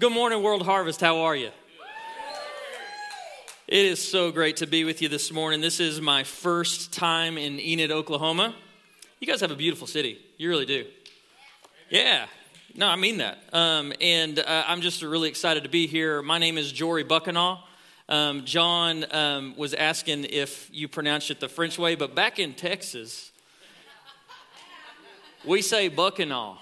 Good morning, World Harvest. How are you? It is so great to be with you this morning. This is my first time in Enid, Oklahoma. You guys have a beautiful city. You really do. Yeah. No, I mean that. Um, and uh, I'm just really excited to be here. My name is Jory Buckinaw. Um, John um, was asking if you pronounce it the French way, but back in Texas, we say Buckinaw.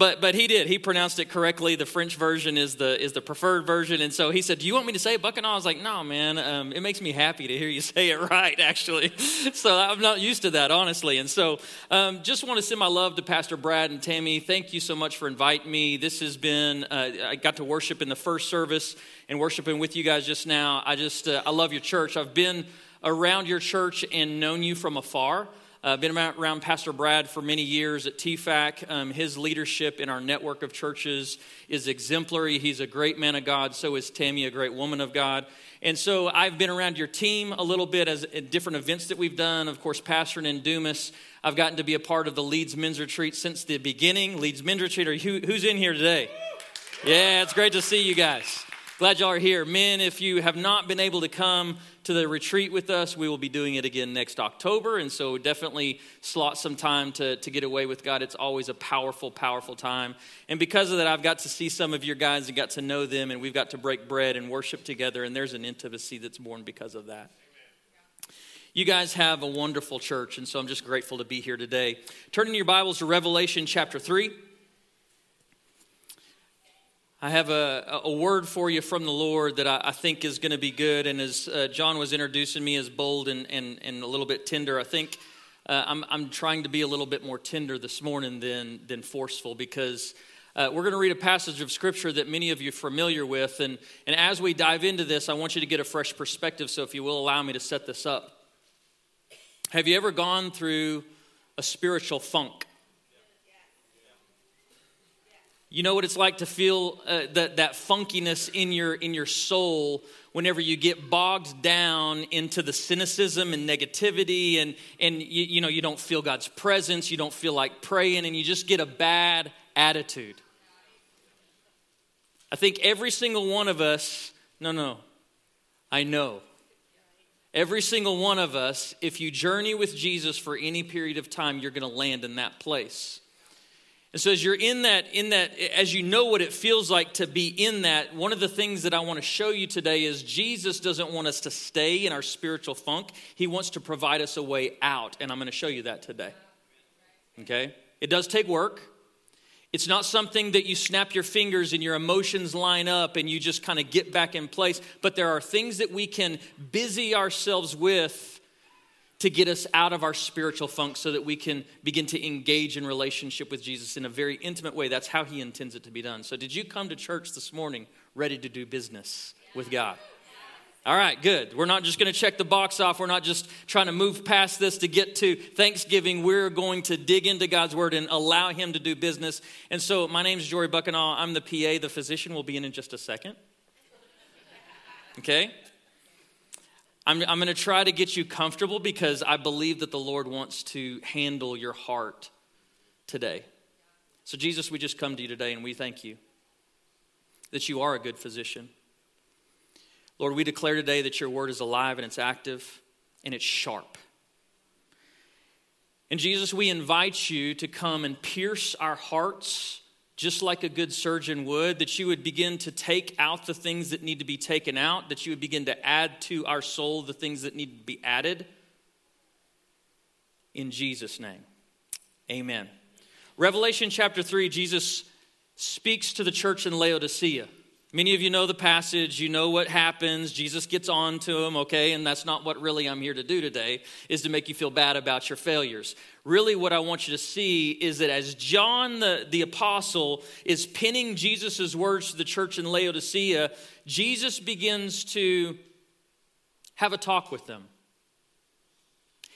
But but he did. He pronounced it correctly. The French version is the is the preferred version. And so he said, "Do you want me to say Buckinaw?" I was like, "No, man. Um, it makes me happy to hear you say it right, actually." so I'm not used to that, honestly. And so um, just want to send my love to Pastor Brad and Tammy. Thank you so much for inviting me. This has been. Uh, I got to worship in the first service and worshiping with you guys just now. I just uh, I love your church. I've been around your church and known you from afar. I've uh, been around Pastor Brad for many years at TFAC. Um, his leadership in our network of churches is exemplary. He's a great man of God. So is Tammy, a great woman of God. And so I've been around your team a little bit as at different events that we've done. Of course, pastoring in Dumas. I've gotten to be a part of the Leeds Men's Retreat since the beginning. Leeds Men's Retreat. Are who, who's in here today? Yeah, it's great to see you guys. Glad y'all are here. Men, if you have not been able to come to the retreat with us, we will be doing it again next October. And so definitely slot some time to, to get away with God. It's always a powerful, powerful time. And because of that, I've got to see some of your guys and got to know them, and we've got to break bread and worship together. And there's an intimacy that's born because of that. You guys have a wonderful church, and so I'm just grateful to be here today. Turning your Bibles to Revelation chapter 3. I have a, a word for you from the Lord that I, I think is going to be good. And as uh, John was introducing me as bold and, and, and a little bit tender, I think uh, I'm, I'm trying to be a little bit more tender this morning than, than forceful because uh, we're going to read a passage of Scripture that many of you are familiar with. And, and as we dive into this, I want you to get a fresh perspective. So if you will allow me to set this up. Have you ever gone through a spiritual funk? You know what it's like to feel uh, that, that funkiness in your, in your soul whenever you get bogged down into the cynicism and negativity and, and you, you know, you don't feel God's presence, you don't feel like praying, and you just get a bad attitude. I think every single one of us, no, no, I know. Every single one of us, if you journey with Jesus for any period of time, you're going to land in that place. And so as you're in that, in that, as you know what it feels like to be in that, one of the things that I want to show you today is Jesus doesn't want us to stay in our spiritual funk. He wants to provide us a way out. And I'm going to show you that today. Okay? It does take work. It's not something that you snap your fingers and your emotions line up and you just kind of get back in place. But there are things that we can busy ourselves with to get us out of our spiritual funk so that we can begin to engage in relationship with Jesus in a very intimate way. That's how he intends it to be done. So, did you come to church this morning ready to do business with God? All right, good. We're not just going to check the box off. We're not just trying to move past this to get to Thanksgiving. We're going to dig into God's word and allow Him to do business. And so, my name is Jory Buckinaw. I'm the PA. The physician will be in in just a second. Okay? I'm, I'm going to try to get you comfortable because I believe that the Lord wants to handle your heart today. So, Jesus, we just come to you today and we thank you that you are a good physician. Lord, we declare today that your word is alive and it's active and it's sharp. And Jesus, we invite you to come and pierce our hearts just like a good surgeon would, that you would begin to take out the things that need to be taken out, that you would begin to add to our soul the things that need to be added. In Jesus' name, amen. Revelation chapter 3, Jesus speaks to the church in Laodicea. Many of you know the passage, you know what happens. Jesus gets on to them, okay? And that's not what really I'm here to do today, is to make you feel bad about your failures. Really, what I want you to see is that as John the, the apostle is pinning Jesus' words to the church in Laodicea, Jesus begins to have a talk with them.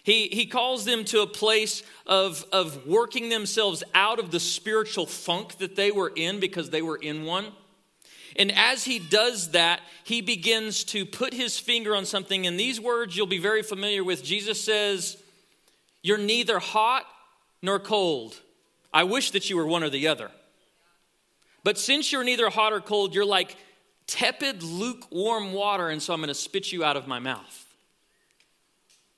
He, he calls them to a place of, of working themselves out of the spiritual funk that they were in because they were in one. And as he does that, he begins to put his finger on something. And these words you'll be very familiar with. Jesus says, You're neither hot nor cold. I wish that you were one or the other. But since you're neither hot or cold, you're like tepid, lukewarm water, and so I'm going to spit you out of my mouth.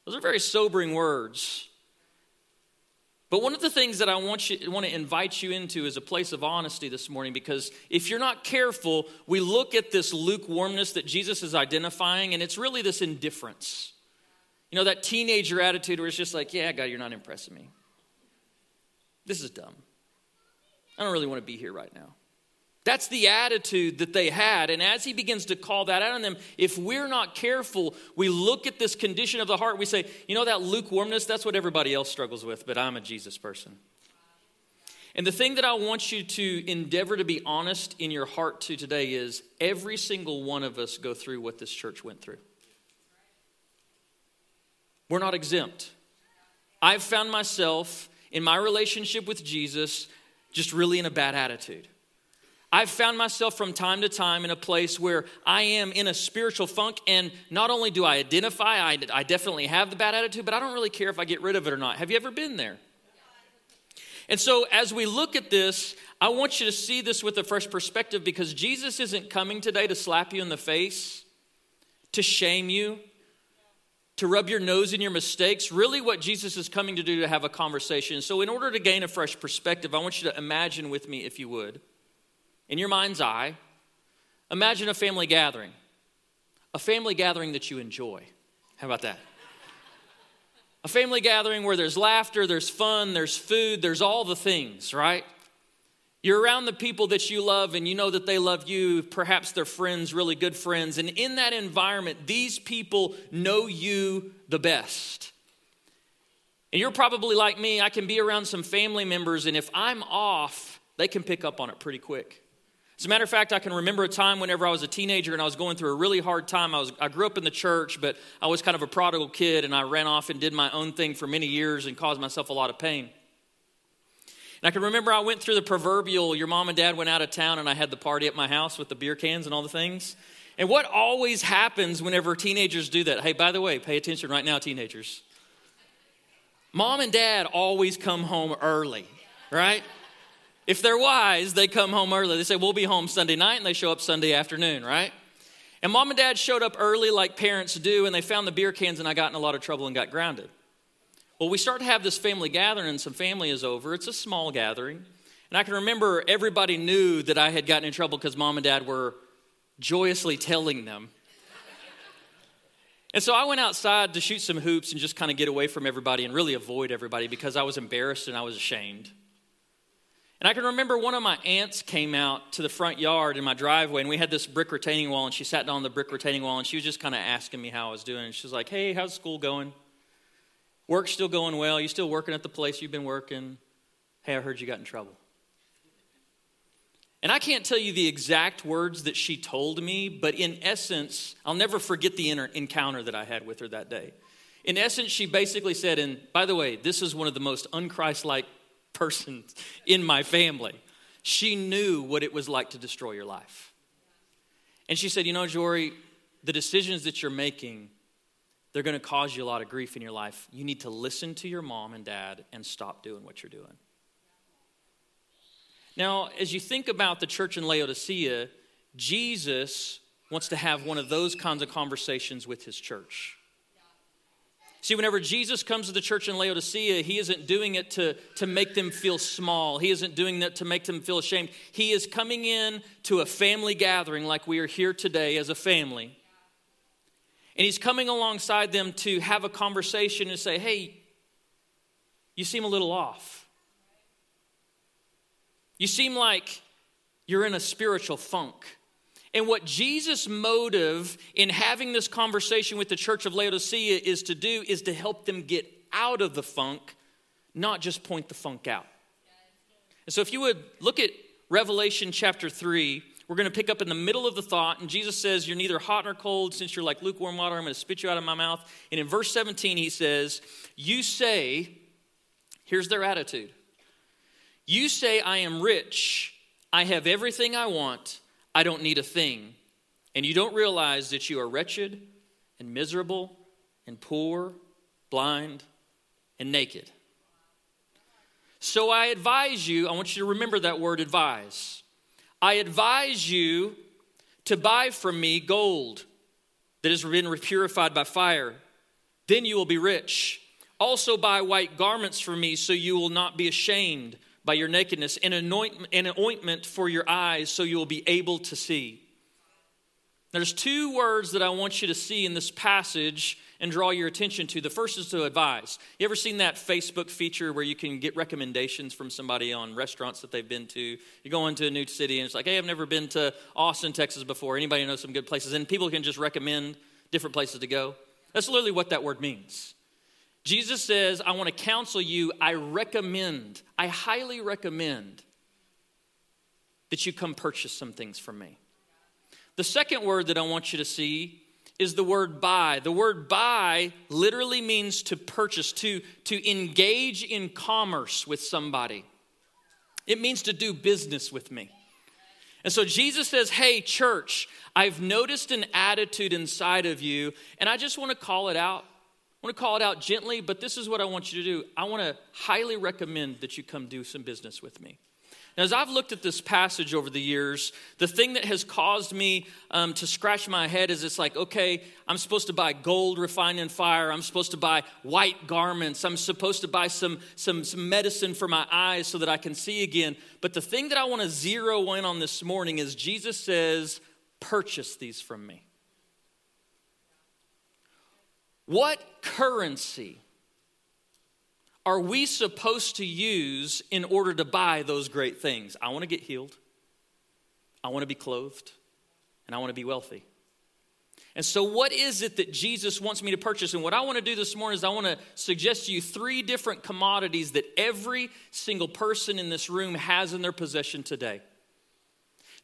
Those are very sobering words. But one of the things that I want, you, want to invite you into is a place of honesty this morning because if you're not careful, we look at this lukewarmness that Jesus is identifying, and it's really this indifference. You know, that teenager attitude where it's just like, yeah, God, you're not impressing me. This is dumb. I don't really want to be here right now. That's the attitude that they had. And as he begins to call that out on them, if we're not careful, we look at this condition of the heart, we say, you know, that lukewarmness, that's what everybody else struggles with, but I'm a Jesus person. And the thing that I want you to endeavor to be honest in your heart to today is every single one of us go through what this church went through. We're not exempt. I've found myself in my relationship with Jesus just really in a bad attitude. I've found myself from time to time in a place where I am in a spiritual funk, and not only do I identify, I, I definitely have the bad attitude, but I don't really care if I get rid of it or not. Have you ever been there? And so, as we look at this, I want you to see this with a fresh perspective because Jesus isn't coming today to slap you in the face, to shame you, to rub your nose in your mistakes. Really, what Jesus is coming to do to have a conversation. So, in order to gain a fresh perspective, I want you to imagine with me, if you would, in your mind's eye, imagine a family gathering, a family gathering that you enjoy. How about that? a family gathering where there's laughter, there's fun, there's food, there's all the things, right? You're around the people that you love and you know that they love you. Perhaps they're friends, really good friends. And in that environment, these people know you the best. And you're probably like me, I can be around some family members, and if I'm off, they can pick up on it pretty quick. As a matter of fact, I can remember a time whenever I was a teenager and I was going through a really hard time. I, was, I grew up in the church, but I was kind of a prodigal kid and I ran off and did my own thing for many years and caused myself a lot of pain. And I can remember I went through the proverbial your mom and dad went out of town and I had the party at my house with the beer cans and all the things. And what always happens whenever teenagers do that? Hey, by the way, pay attention right now, teenagers. Mom and dad always come home early, right? If they're wise, they come home early. They say, We'll be home Sunday night, and they show up Sunday afternoon, right? And mom and dad showed up early like parents do, and they found the beer cans, and I got in a lot of trouble and got grounded. Well, we start to have this family gathering, and some family is over. It's a small gathering. And I can remember everybody knew that I had gotten in trouble because mom and dad were joyously telling them. and so I went outside to shoot some hoops and just kind of get away from everybody and really avoid everybody because I was embarrassed and I was ashamed. And I can remember one of my aunts came out to the front yard in my driveway, and we had this brick retaining wall, and she sat down on the brick retaining wall, and she was just kind of asking me how I was doing. She was like, Hey, how's school going? Work's still going well? You still working at the place you've been working? Hey, I heard you got in trouble. And I can't tell you the exact words that she told me, but in essence, I'll never forget the encounter that I had with her that day. In essence, she basically said, and by the way, this is one of the most unchristlike person in my family. She knew what it was like to destroy your life. And she said, You know, Jory, the decisions that you're making, they're going to cause you a lot of grief in your life. You need to listen to your mom and dad and stop doing what you're doing. Now, as you think about the church in Laodicea, Jesus wants to have one of those kinds of conversations with his church. See, whenever Jesus comes to the church in Laodicea, he isn't doing it to, to make them feel small. He isn't doing that to make them feel ashamed. He is coming in to a family gathering like we are here today as a family. And he's coming alongside them to have a conversation and say, hey, you seem a little off. You seem like you're in a spiritual funk. And what Jesus' motive in having this conversation with the church of Laodicea is to do is to help them get out of the funk, not just point the funk out. And so, if you would look at Revelation chapter 3, we're going to pick up in the middle of the thought, and Jesus says, You're neither hot nor cold. Since you're like lukewarm water, I'm going to spit you out of my mouth. And in verse 17, he says, You say, here's their attitude. You say, I am rich, I have everything I want I don't need a thing. And you don't realize that you are wretched and miserable and poor, blind and naked. So I advise you, I want you to remember that word advise. I advise you to buy from me gold that has been purified by fire. Then you will be rich. Also, buy white garments for me so you will not be ashamed by your nakedness, and, an ointment for your eyes so you will be able to see. There's two words that I want you to see in this passage and draw your attention to. The first is to advise. You ever seen that Facebook feature where you can get recommendations from somebody on restaurants that they've been to? You go into a new city and it's like, hey, I've never been to Austin, Texas before. Anybody know some good places? And people can just recommend different places to go. That's literally what that word means. Jesus says, I want to counsel you. I recommend, I highly recommend that you come purchase some things from me. The second word that I want you to see is the word buy. The word buy literally means to purchase, to, to engage in commerce with somebody. It means to do business with me. And so Jesus says, Hey, church, I've noticed an attitude inside of you, and I just want to call it out. I want to call it out gently, but this is what I want you to do. I want to highly recommend that you come do some business with me. Now, as I've looked at this passage over the years, the thing that has caused me um, to scratch my head is it's like, okay, I'm supposed to buy gold refined in fire. I'm supposed to buy white garments. I'm supposed to buy some, some, some medicine for my eyes so that I can see again. But the thing that I want to zero in on this morning is Jesus says, purchase these from me. What currency are we supposed to use in order to buy those great things? I want to get healed, I want to be clothed, and I want to be wealthy. And so, what is it that Jesus wants me to purchase? And what I want to do this morning is I want to suggest to you three different commodities that every single person in this room has in their possession today.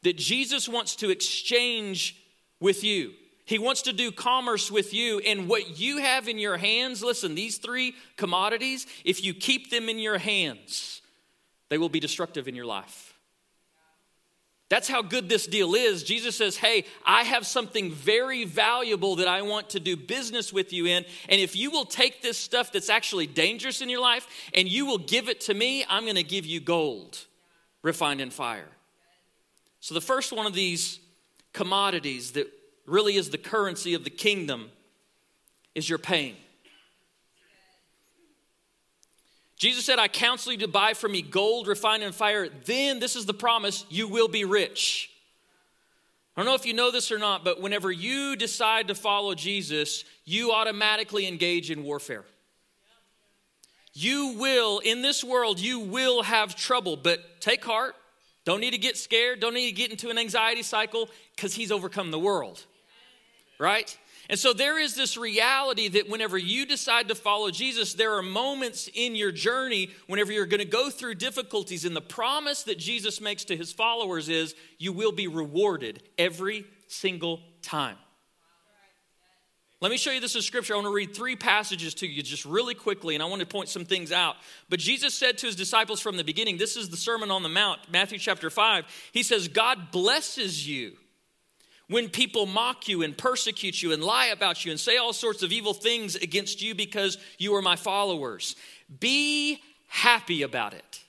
That Jesus wants to exchange with you. He wants to do commerce with you. And what you have in your hands, listen, these three commodities, if you keep them in your hands, they will be destructive in your life. That's how good this deal is. Jesus says, Hey, I have something very valuable that I want to do business with you in. And if you will take this stuff that's actually dangerous in your life and you will give it to me, I'm going to give you gold refined in fire. So, the first one of these commodities that really is the currency of the kingdom is your pain. Jesus said, I counsel you to buy from me gold refined in fire. Then, this is the promise, you will be rich. I don't know if you know this or not, but whenever you decide to follow Jesus, you automatically engage in warfare. You will, in this world, you will have trouble, but take heart. Don't need to get scared. Don't need to get into an anxiety cycle because he's overcome the world right? And so there is this reality that whenever you decide to follow Jesus, there are moments in your journey whenever you're going to go through difficulties. And the promise that Jesus makes to his followers is you will be rewarded every single time. Let me show you this in scripture. I want to read three passages to you just really quickly, and I want to point some things out. But Jesus said to his disciples from the beginning, this is the Sermon on the Mount, Matthew chapter 5. He says, God blesses you when people mock you and persecute you and lie about you and say all sorts of evil things against you because you are my followers. Be happy about it.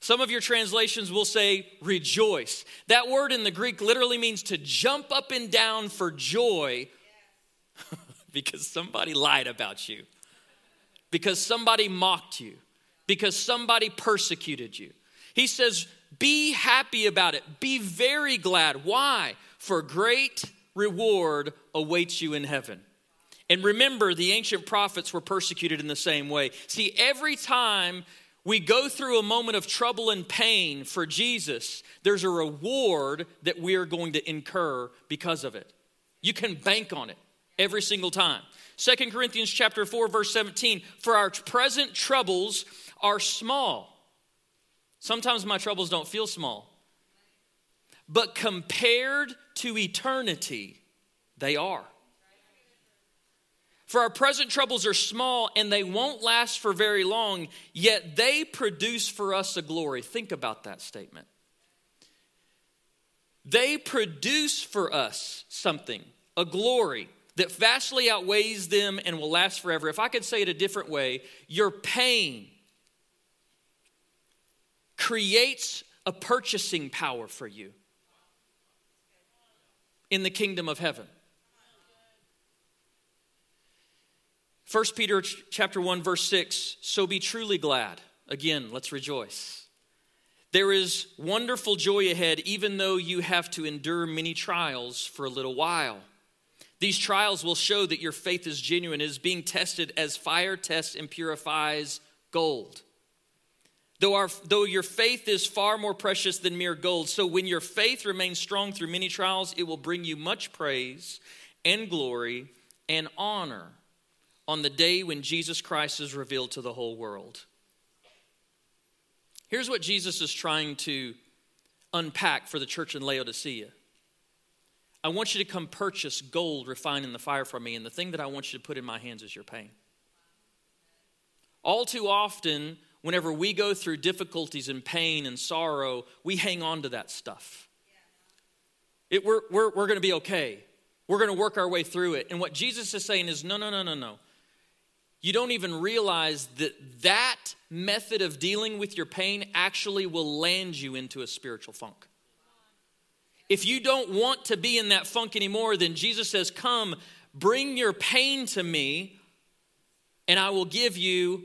Some of your translations will say rejoice. That word in the Greek literally means to jump up and down for joy because somebody lied about you, because somebody mocked you, because somebody persecuted you. He says, be happy about it. Be very glad. Why? For great reward awaits you in heaven. And remember, the ancient prophets were persecuted in the same way. See, every time we go through a moment of trouble and pain for Jesus, there's a reward that we are going to incur because of it. You can bank on it every single time. Second Corinthians chapter 4 verse 17, for our present troubles are small Sometimes my troubles don't feel small. But compared to eternity, they are. For our present troubles are small and they won't last for very long, yet they produce for us a glory. Think about that statement. They produce for us something, a glory that vastly outweighs them and will last forever. If I could say it a different way, your pain creates a purchasing power for you in the kingdom of heaven. 1 Peter chapter 1 verse 6 so be truly glad. Again let's rejoice. There is wonderful joy ahead even though you have to endure many trials for a little while. These trials will show that your faith is genuine is being tested as fire tests and purifies gold though, our, though your faith is far more precious than mere gold so when your faith remains strong through many trials it will bring you much praise and glory and honor on the day when Jesus Christ is revealed to the whole world. Here's what Jesus is trying to unpack for the church in Laodicea. I want you to come purchase gold refined in the fire from me, and the thing that I want you to put in my hands is your pain. All too often, whenever we go through difficulties and pain and sorrow, we hang on to that stuff. It, we're we're, we're going to be okay. We're going to work our way through it. And what Jesus is saying is no, no, no, no, no you don't even realize that that method of dealing with your pain actually will land you into a spiritual funk. If you don't want to be in that funk anymore, then Jesus says, Come, bring your pain to me, and I will give you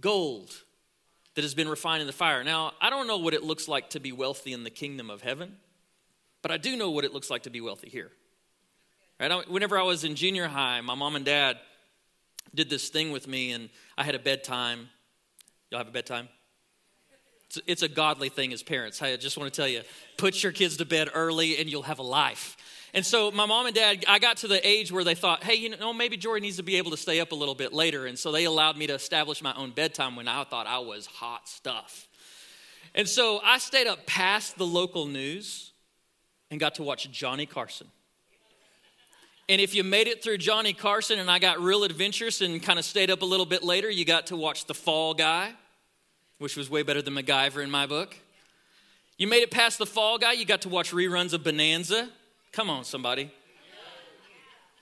gold that has been refined in the fire. Now, I don't know what it looks like to be wealthy in the kingdom of heaven, but I do know what it looks like to be wealthy here. Right? Whenever I was in junior high, my mom and dad did this thing with me, and I had a bedtime. Y'all have a bedtime? It's, it's a godly thing as parents. I just want to tell you put your kids to bed early, and you'll have a life. And so my mom and dad, I got to the age where they thought, hey, you know, maybe Jory needs to be able to stay up a little bit later. And so they allowed me to establish my own bedtime when I thought I was hot stuff. And so I stayed up past the local news and got to watch Johnny Carson. And if you made it through Johnny Carson and I got real adventurous and kind of stayed up a little bit later, you got to watch The Fall Guy, which was way better than MacGyver in my book. You made it past The Fall Guy, you got to watch reruns of Bonanza. Come on, somebody.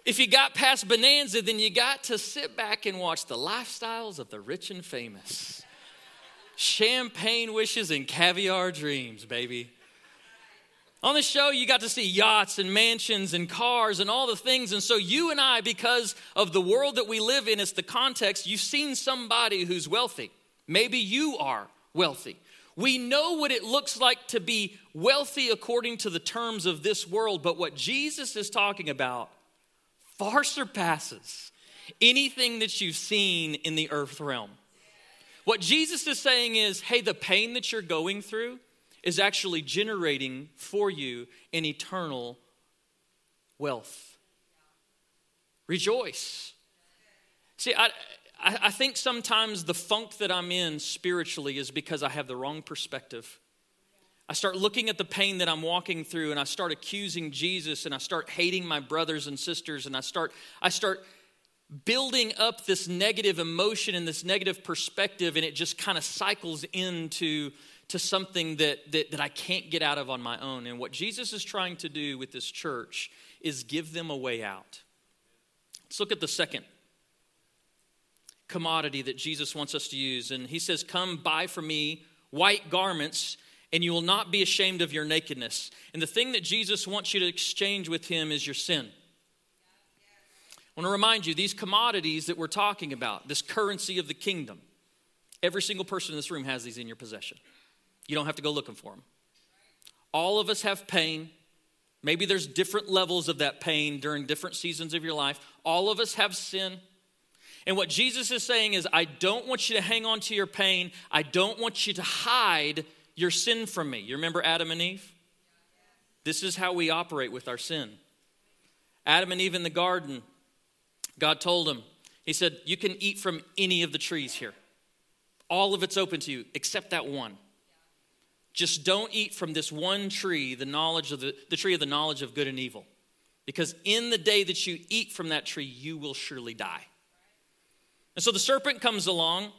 If you got past Bonanza, then you got to sit back and watch the lifestyles of the rich and famous. Champagne wishes and caviar dreams, baby. On the show, you got to see yachts and mansions and cars and all the things. And so, you and I, because of the world that we live in, it's the context, you've seen somebody who's wealthy. Maybe you are wealthy. We know what it looks like to be wealthy according to the terms of this world, but what Jesus is talking about far surpasses anything that you've seen in the earth realm. What Jesus is saying is hey, the pain that you're going through, is actually generating for you an eternal wealth. Rejoice. See, I, I think sometimes the funk that I'm in spiritually is because I have the wrong perspective. I start looking at the pain that I'm walking through and I start accusing Jesus and I start hating my brothers and sisters and I start I start building up this negative emotion and this negative perspective and it just kind of cycles into to something that, that, that I can't get out of on my own. And what Jesus is trying to do with this church is give them a way out. Let's look at the second commodity that Jesus wants us to use. And he says, Come buy from me white garments, and you will not be ashamed of your nakedness. And the thing that Jesus wants you to exchange with him is your sin. I want to remind you these commodities that we're talking about, this currency of the kingdom, every single person in this room has these in your possession. You don't have to go looking for them. All of us have pain. Maybe there's different levels of that pain during different seasons of your life. All of us have sin. And what Jesus is saying is, I don't want you to hang on to your pain. I don't want you to hide your sin from me. You remember Adam and Eve? This is how we operate with our sin. Adam and Eve in the garden, God told them, He said, You can eat from any of the trees here. All of it's open to you except that one. Just don't eat from this one tree, the knowledge of the, the tree of the knowledge of good and evil. Because in the day that you eat from that tree, you will surely die. And so the serpent comes along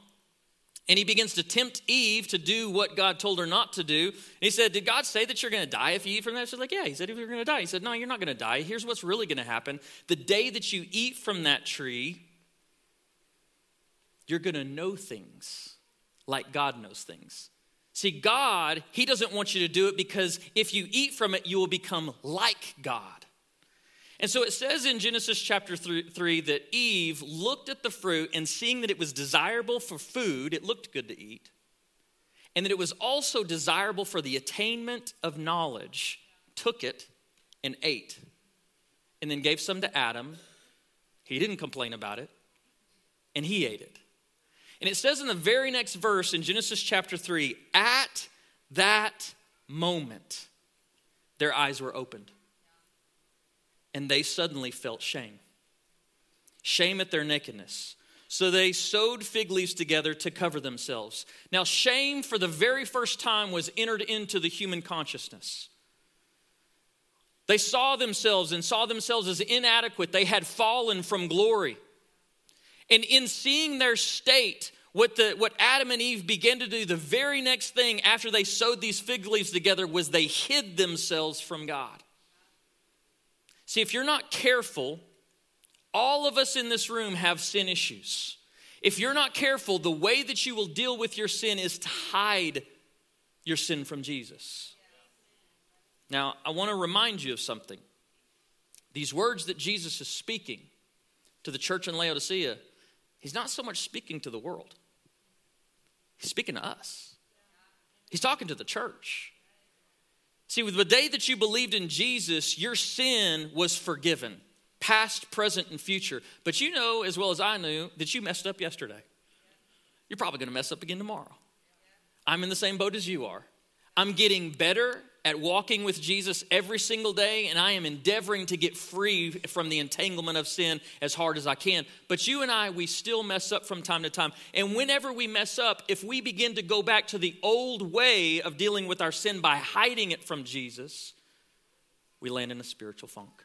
and he begins to tempt Eve to do what God told her not to do. And he said, Did God say that you're going to die if you eat from that? She's like, Yeah. He said, you're going to die. He said, No, you're not going to die. Here's what's really going to happen. The day that you eat from that tree, you're going to know things like God knows things. See, God, He doesn't want you to do it because if you eat from it, you will become like God. And so it says in Genesis chapter 3 that Eve looked at the fruit and seeing that it was desirable for food, it looked good to eat, and that it was also desirable for the attainment of knowledge, took it and ate, and then gave some to Adam. He didn't complain about it, and he ate it. And it says in the very next verse in Genesis chapter 3 at that moment, their eyes were opened and they suddenly felt shame shame at their nakedness. So they sewed fig leaves together to cover themselves. Now, shame for the very first time was entered into the human consciousness. They saw themselves and saw themselves as inadequate. They had fallen from glory. And in seeing their state, what, the, what Adam and Eve began to do, the very next thing after they sewed these fig leaves together was they hid themselves from God. See, if you're not careful, all of us in this room have sin issues. If you're not careful, the way that you will deal with your sin is to hide your sin from Jesus. Now, I want to remind you of something. These words that Jesus is speaking to the church in Laodicea, he's not so much speaking to the world, he's speaking to us. He's talking to the church. See, with the day that you believed in Jesus, your sin was forgiven, past, present, and future. But you know as well as I knew that you messed up yesterday. You're probably going to mess up again tomorrow. I'm in the same boat as you are. I'm getting better at walking with Jesus every single day, and I am endeavoring to get free from the entanglement of sin as hard as I can. But you and I, we still mess up from time to time. And whenever we mess up, if we begin to go back to the old way of dealing with our sin by hiding it from Jesus, we land in a spiritual funk.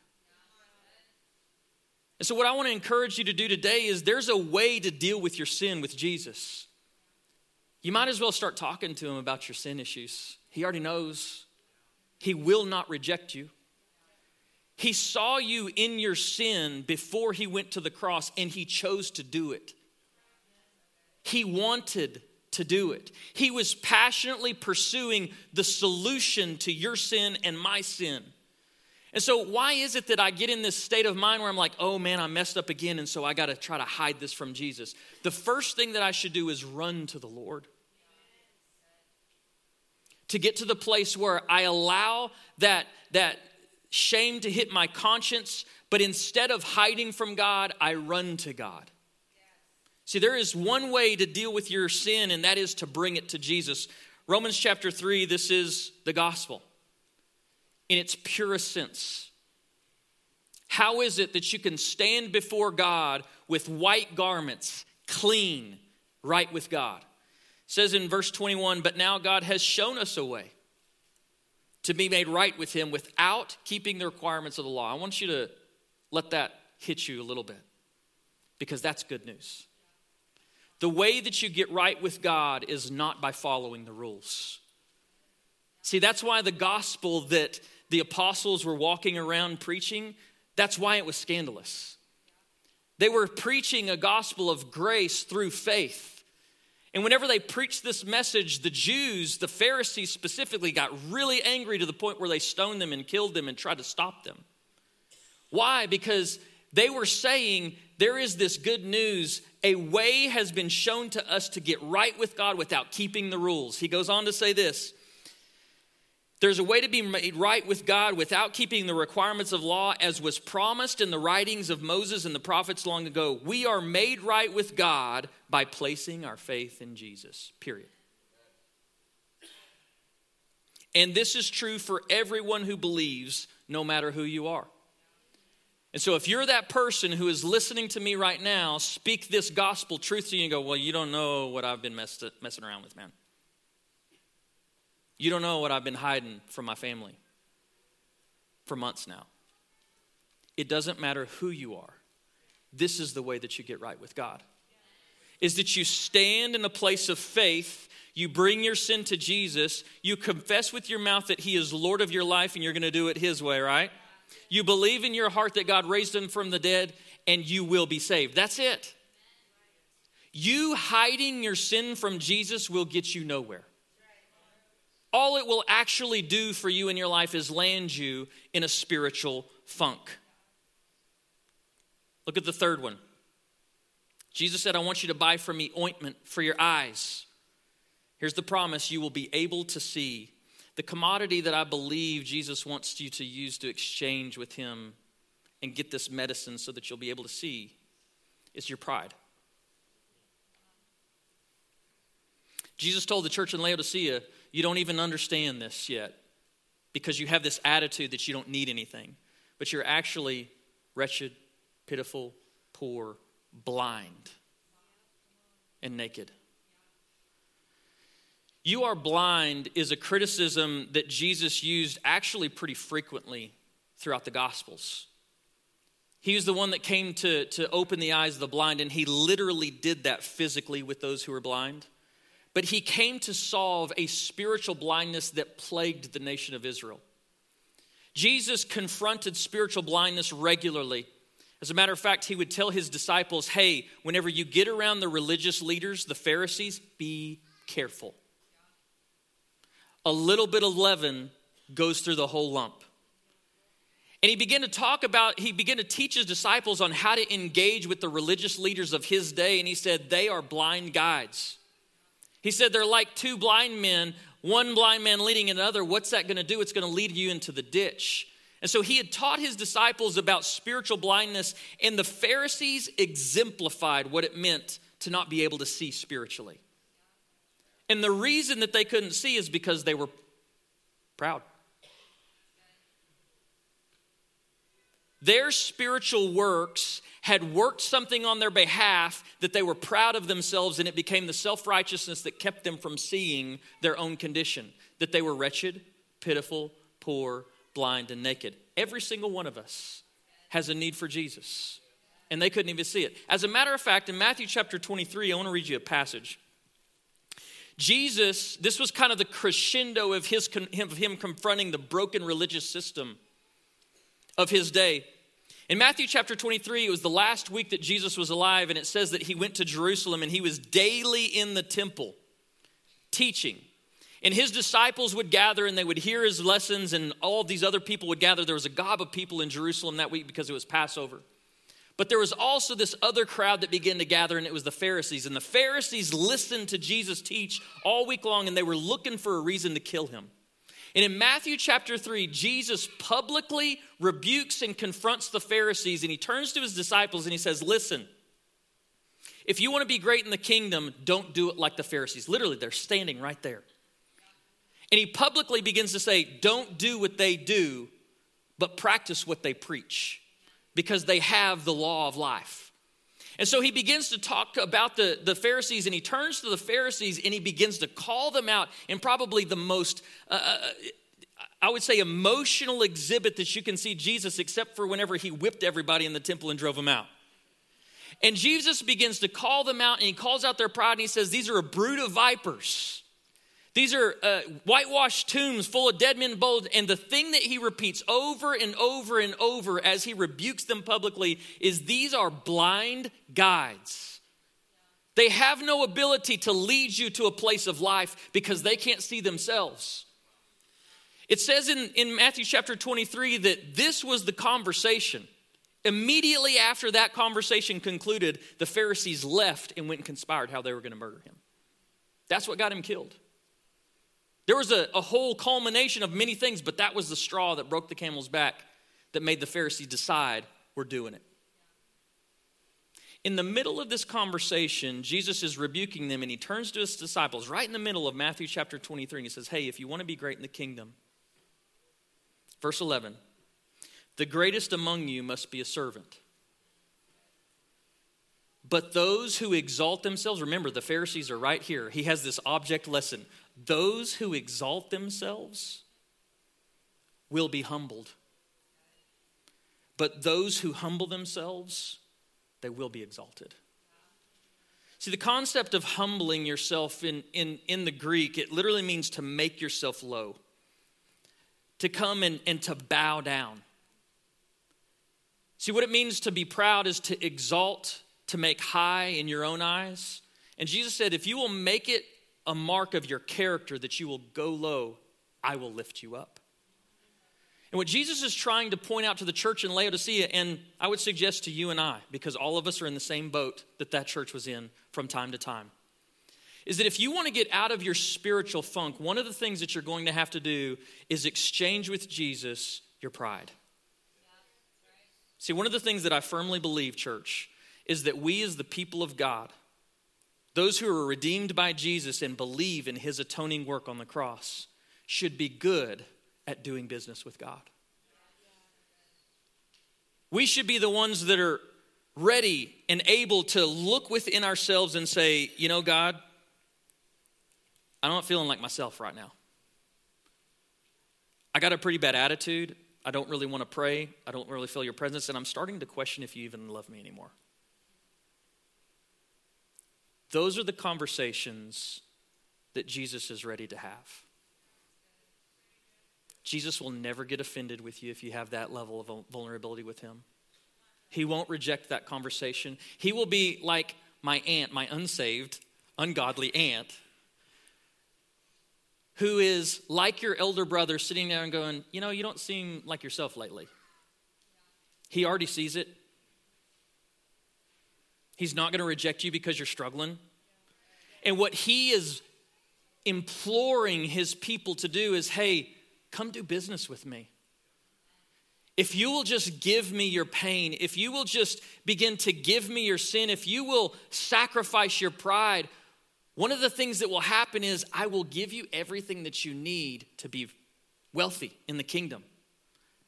And so, what I want to encourage you to do today is there's a way to deal with your sin with Jesus. You might as well start talking to him about your sin issues. He already knows. He will not reject you. He saw you in your sin before he went to the cross and he chose to do it. He wanted to do it. He was passionately pursuing the solution to your sin and my sin. And so, why is it that I get in this state of mind where I'm like, oh man, I messed up again, and so I got to try to hide this from Jesus? The first thing that I should do is run to the Lord to get to the place where I allow that, that shame to hit my conscience, but instead of hiding from God, I run to God. See, there is one way to deal with your sin, and that is to bring it to Jesus. Romans chapter 3, this is the gospel in its purest sense. How is it that you can stand before God with white garments, clean, right with God? Says in verse 21 But now God has shown us a way to be made right with Him without keeping the requirements of the law. I want you to let that hit you a little bit because that's good news. The way that you get right with God is not by following the rules. See, that's why the gospel that the apostles were walking around preaching, that's why it was scandalous. They were preaching a gospel of grace through faith. And whenever they preached this message, the Jews, the Pharisees specifically, got really angry to the point where they stoned them and killed them and tried to stop them. Why? Because they were saying there is this good news. A way has been shown to us to get right with God without keeping the rules. He goes on to say this there's a way to be made right with God without keeping the requirements of law, as was promised in the writings of Moses and the prophets long ago. We are made right with God by placing our faith in Jesus, period. And this is true for everyone who believes, no matter who you are. And so, if you're that person who is listening to me right now, speak this gospel truth to you and go, Well, you don't know what I've been messed, messing around with, man. You don't know what I've been hiding from my family for months now. It doesn't matter who you are. This is the way that you get right with God. Is that you stand in a place of faith, you bring your sin to Jesus, you confess with your mouth that He is Lord of your life and you're going to do it His way, right? You believe in your heart that God raised Him from the dead and you will be saved. That's it. You hiding your sin from Jesus will get you nowhere. All it will actually do for you in your life is land you in a spiritual funk. Look at the third one. Jesus said, I want you to buy from me ointment for your eyes. Here's the promise you will be able to see. The commodity that I believe Jesus wants you to use to exchange with Him and get this medicine so that you'll be able to see is your pride. Jesus told the church in Laodicea, You don't even understand this yet because you have this attitude that you don't need anything, but you're actually wretched, pitiful, poor, blind, and naked. You are blind is a criticism that Jesus used actually pretty frequently throughout the Gospels. He was the one that came to, to open the eyes of the blind, and he literally did that physically with those who were blind. But he came to solve a spiritual blindness that plagued the nation of Israel. Jesus confronted spiritual blindness regularly. As a matter of fact, he would tell his disciples, hey, whenever you get around the religious leaders, the Pharisees, be careful. A little bit of leaven goes through the whole lump. And he began to talk about, he began to teach his disciples on how to engage with the religious leaders of his day. And he said, they are blind guides. He said, they're like two blind men, one blind man leading another. What's that going to do? It's going to lead you into the ditch. And so he had taught his disciples about spiritual blindness, and the Pharisees exemplified what it meant to not be able to see spiritually. And the reason that they couldn't see is because they were proud. Their spiritual works had worked something on their behalf that they were proud of themselves, and it became the self righteousness that kept them from seeing their own condition that they were wretched, pitiful, poor, blind, and naked. Every single one of us has a need for Jesus, and they couldn't even see it. As a matter of fact, in Matthew chapter 23, I want to read you a passage. Jesus, this was kind of the crescendo of, his, of him confronting the broken religious system of his day. In Matthew chapter 23, it was the last week that Jesus was alive, and it says that he went to Jerusalem and he was daily in the temple teaching. And his disciples would gather and they would hear his lessons, and all these other people would gather. There was a gob of people in Jerusalem that week because it was Passover. But there was also this other crowd that began to gather, and it was the Pharisees. And the Pharisees listened to Jesus teach all week long, and they were looking for a reason to kill him. And in Matthew chapter 3, Jesus publicly rebukes and confronts the Pharisees, and he turns to his disciples and he says, Listen, if you want to be great in the kingdom, don't do it like the Pharisees. Literally, they're standing right there. And he publicly begins to say, Don't do what they do, but practice what they preach, because they have the law of life. And so he begins to talk about the, the Pharisees and he turns to the Pharisees and he begins to call them out in probably the most, uh, uh, I would say, emotional exhibit that you can see Jesus, except for whenever he whipped everybody in the temple and drove them out. And Jesus begins to call them out and he calls out their pride and he says, These are a brood of vipers. These are uh, whitewashed tombs full of dead men bold. And the thing that he repeats over and over and over as he rebukes them publicly is these are blind guides. They have no ability to lead you to a place of life because they can't see themselves. It says in, in Matthew chapter 23 that this was the conversation. Immediately after that conversation concluded, the Pharisees left and went and conspired how they were going to murder him. That's what got him killed. There was a, a whole culmination of many things, but that was the straw that broke the camel's back that made the Pharisees decide we're doing it. In the middle of this conversation, Jesus is rebuking them and he turns to his disciples right in the middle of Matthew chapter 23 and he says, Hey, if you want to be great in the kingdom, verse 11, the greatest among you must be a servant. But those who exalt themselves, remember the Pharisees are right here. He has this object lesson. Those who exalt themselves will be humbled. But those who humble themselves, they will be exalted. See, the concept of humbling yourself in, in, in the Greek, it literally means to make yourself low, to come and, and to bow down. See, what it means to be proud is to exalt, to make high in your own eyes. And Jesus said, if you will make it a mark of your character that you will go low I will lift you up. And what Jesus is trying to point out to the church in Laodicea, and I would suggest to you and I, because all of us are in the same boat that that church was in from time to time, is that if you want to get out of your spiritual funk, one of the things that you're going to have to do is exchange with Jesus your pride. See, one of the things that I firmly believe, church, is that we as the people of God, those who are redeemed by Jesus and believe in his atoning work on the cross, should be good at doing business with God. We should be the ones that are ready and able to look within ourselves and say, you know, God, I'm not feeling like myself right now. I got a pretty bad attitude. I don't really want to pray. I don't really feel your presence, and I'm starting to question if you even love me anymore. Those are the conversations that Jesus is ready to have. Jesus will never get offended with you if you have that level of vulnerability with him. He won't reject that conversation. He will be like my aunt, my unsaved, ungodly aunt, who is like your elder brother sitting there and going, You know, you don't seem like yourself lately. He already sees it. He's not going to reject you because you're struggling. And what he is imploring his people to do is hey, come do business with me. If you will just give me your pain, if you will just begin to give me your sin, if you will sacrifice your pride, one of the things that will happen is I will give you everything that you need to be wealthy in the kingdom,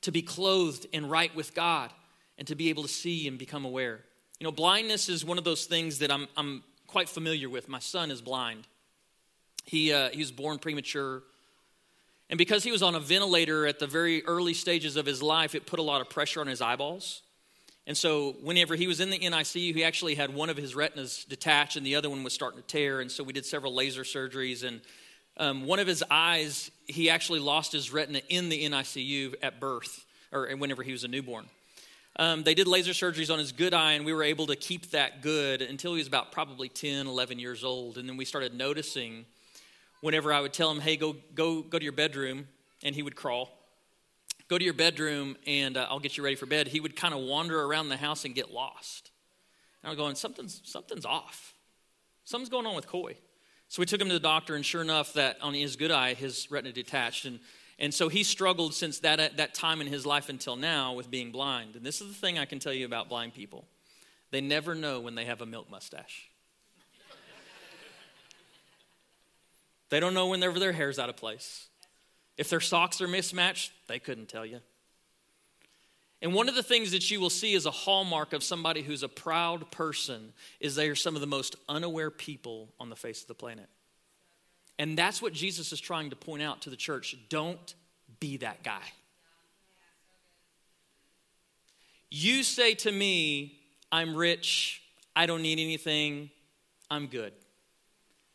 to be clothed and right with God, and to be able to see and become aware. You know, blindness is one of those things that I'm, I'm quite familiar with. My son is blind. He, uh, he was born premature. And because he was on a ventilator at the very early stages of his life, it put a lot of pressure on his eyeballs. And so, whenever he was in the NICU, he actually had one of his retinas detached and the other one was starting to tear. And so, we did several laser surgeries. And um, one of his eyes, he actually lost his retina in the NICU at birth, or whenever he was a newborn. Um, they did laser surgeries on his good eye, and we were able to keep that good until he was about probably 10, 11 years old. And then we started noticing whenever I would tell him, hey, go, go, go to your bedroom, and he would crawl. Go to your bedroom, and uh, I'll get you ready for bed. He would kind of wander around the house and get lost. And I'm going, something's, something's off. Something's going on with Coy. So we took him to the doctor, and sure enough, that on his good eye, his retina detached. And and so he struggled since that, uh, that time in his life until now with being blind. And this is the thing I can tell you about blind people they never know when they have a milk mustache. they don't know whenever their hair's out of place. If their socks are mismatched, they couldn't tell you. And one of the things that you will see as a hallmark of somebody who's a proud person is they are some of the most unaware people on the face of the planet. And that's what Jesus is trying to point out to the church. Don't be that guy. You say to me, I'm rich, I don't need anything, I'm good.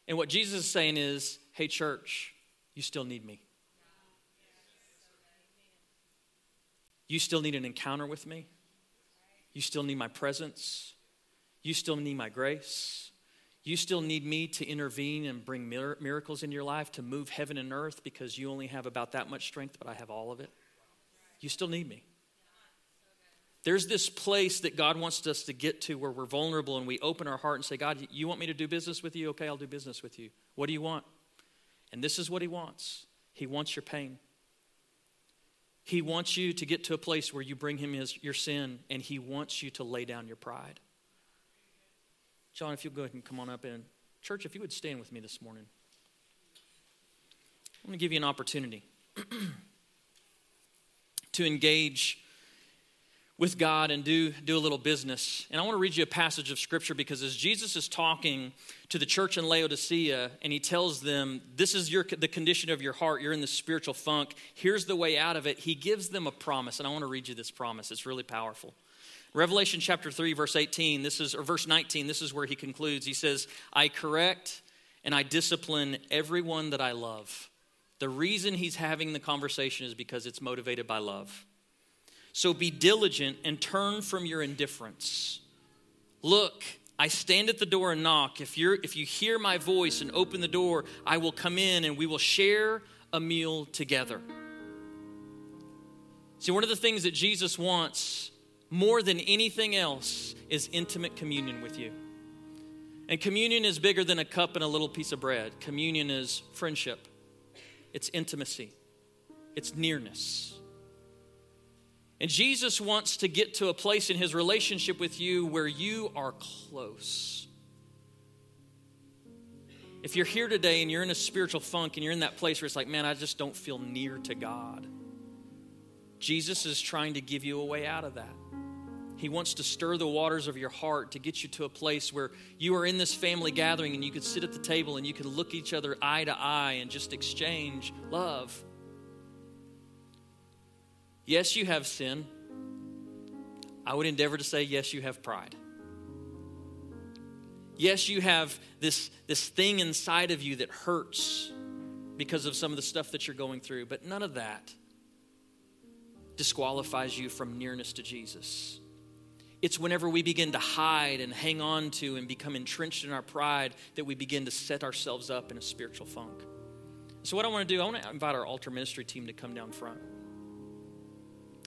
And what Jesus is saying is, hey, church, you still need me. You still need an encounter with me. You still need my presence. You still need my grace. You still need me to intervene and bring miracles in your life to move heaven and earth because you only have about that much strength, but I have all of it. You still need me. There's this place that God wants us to get to where we're vulnerable and we open our heart and say, God, you want me to do business with you? Okay, I'll do business with you. What do you want? And this is what He wants He wants your pain. He wants you to get to a place where you bring Him his, your sin and He wants you to lay down your pride. John, if you'll go ahead and come on up and church, if you would stand with me this morning. I'm going to give you an opportunity to engage with God and do, do a little business. And I want to read you a passage of scripture because as Jesus is talking to the church in Laodicea and he tells them, This is your, the condition of your heart, you're in the spiritual funk, here's the way out of it, he gives them a promise. And I want to read you this promise, it's really powerful. Revelation chapter 3, verse 18, this is, or verse 19, this is where he concludes. He says, I correct and I discipline everyone that I love. The reason he's having the conversation is because it's motivated by love. So be diligent and turn from your indifference. Look, I stand at the door and knock. If, you're, if you hear my voice and open the door, I will come in and we will share a meal together. See, one of the things that Jesus wants more than anything else is intimate communion with you. And communion is bigger than a cup and a little piece of bread. Communion is friendship, it's intimacy, it's nearness. And Jesus wants to get to a place in his relationship with you where you are close. If you're here today and you're in a spiritual funk and you're in that place where it's like, man, I just don't feel near to God, Jesus is trying to give you a way out of that. He wants to stir the waters of your heart to get you to a place where you are in this family gathering and you can sit at the table and you can look each other eye to eye and just exchange love. Yes, you have sin. I would endeavor to say, yes, you have pride. Yes, you have this, this thing inside of you that hurts because of some of the stuff that you're going through, but none of that disqualifies you from nearness to Jesus. It's whenever we begin to hide and hang on to and become entrenched in our pride that we begin to set ourselves up in a spiritual funk. So, what I want to do, I want to invite our altar ministry team to come down front.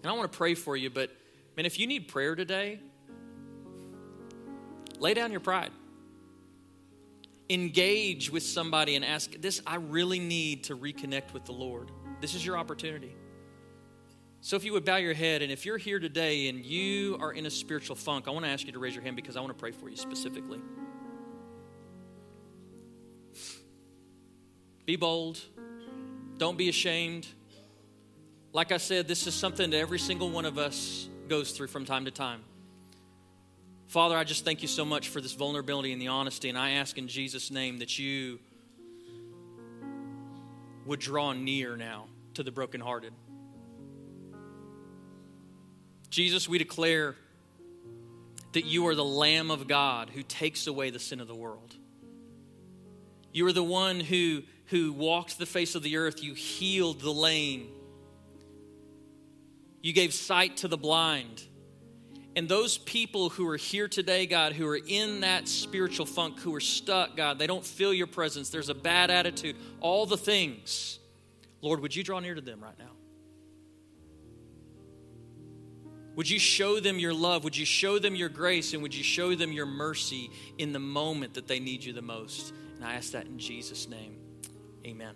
And I want to pray for you, but man, if you need prayer today, lay down your pride. Engage with somebody and ask, This, I really need to reconnect with the Lord. This is your opportunity. So, if you would bow your head, and if you're here today and you are in a spiritual funk, I want to ask you to raise your hand because I want to pray for you specifically. Be bold, don't be ashamed. Like I said, this is something that every single one of us goes through from time to time. Father, I just thank you so much for this vulnerability and the honesty, and I ask in Jesus' name that you would draw near now to the brokenhearted. Jesus, we declare that you are the Lamb of God who takes away the sin of the world. You are the one who, who walked the face of the earth. You healed the lame. You gave sight to the blind. And those people who are here today, God, who are in that spiritual funk, who are stuck, God, they don't feel your presence, there's a bad attitude, all the things. Lord, would you draw near to them right now? Would you show them your love? Would you show them your grace? And would you show them your mercy in the moment that they need you the most? And I ask that in Jesus' name. Amen.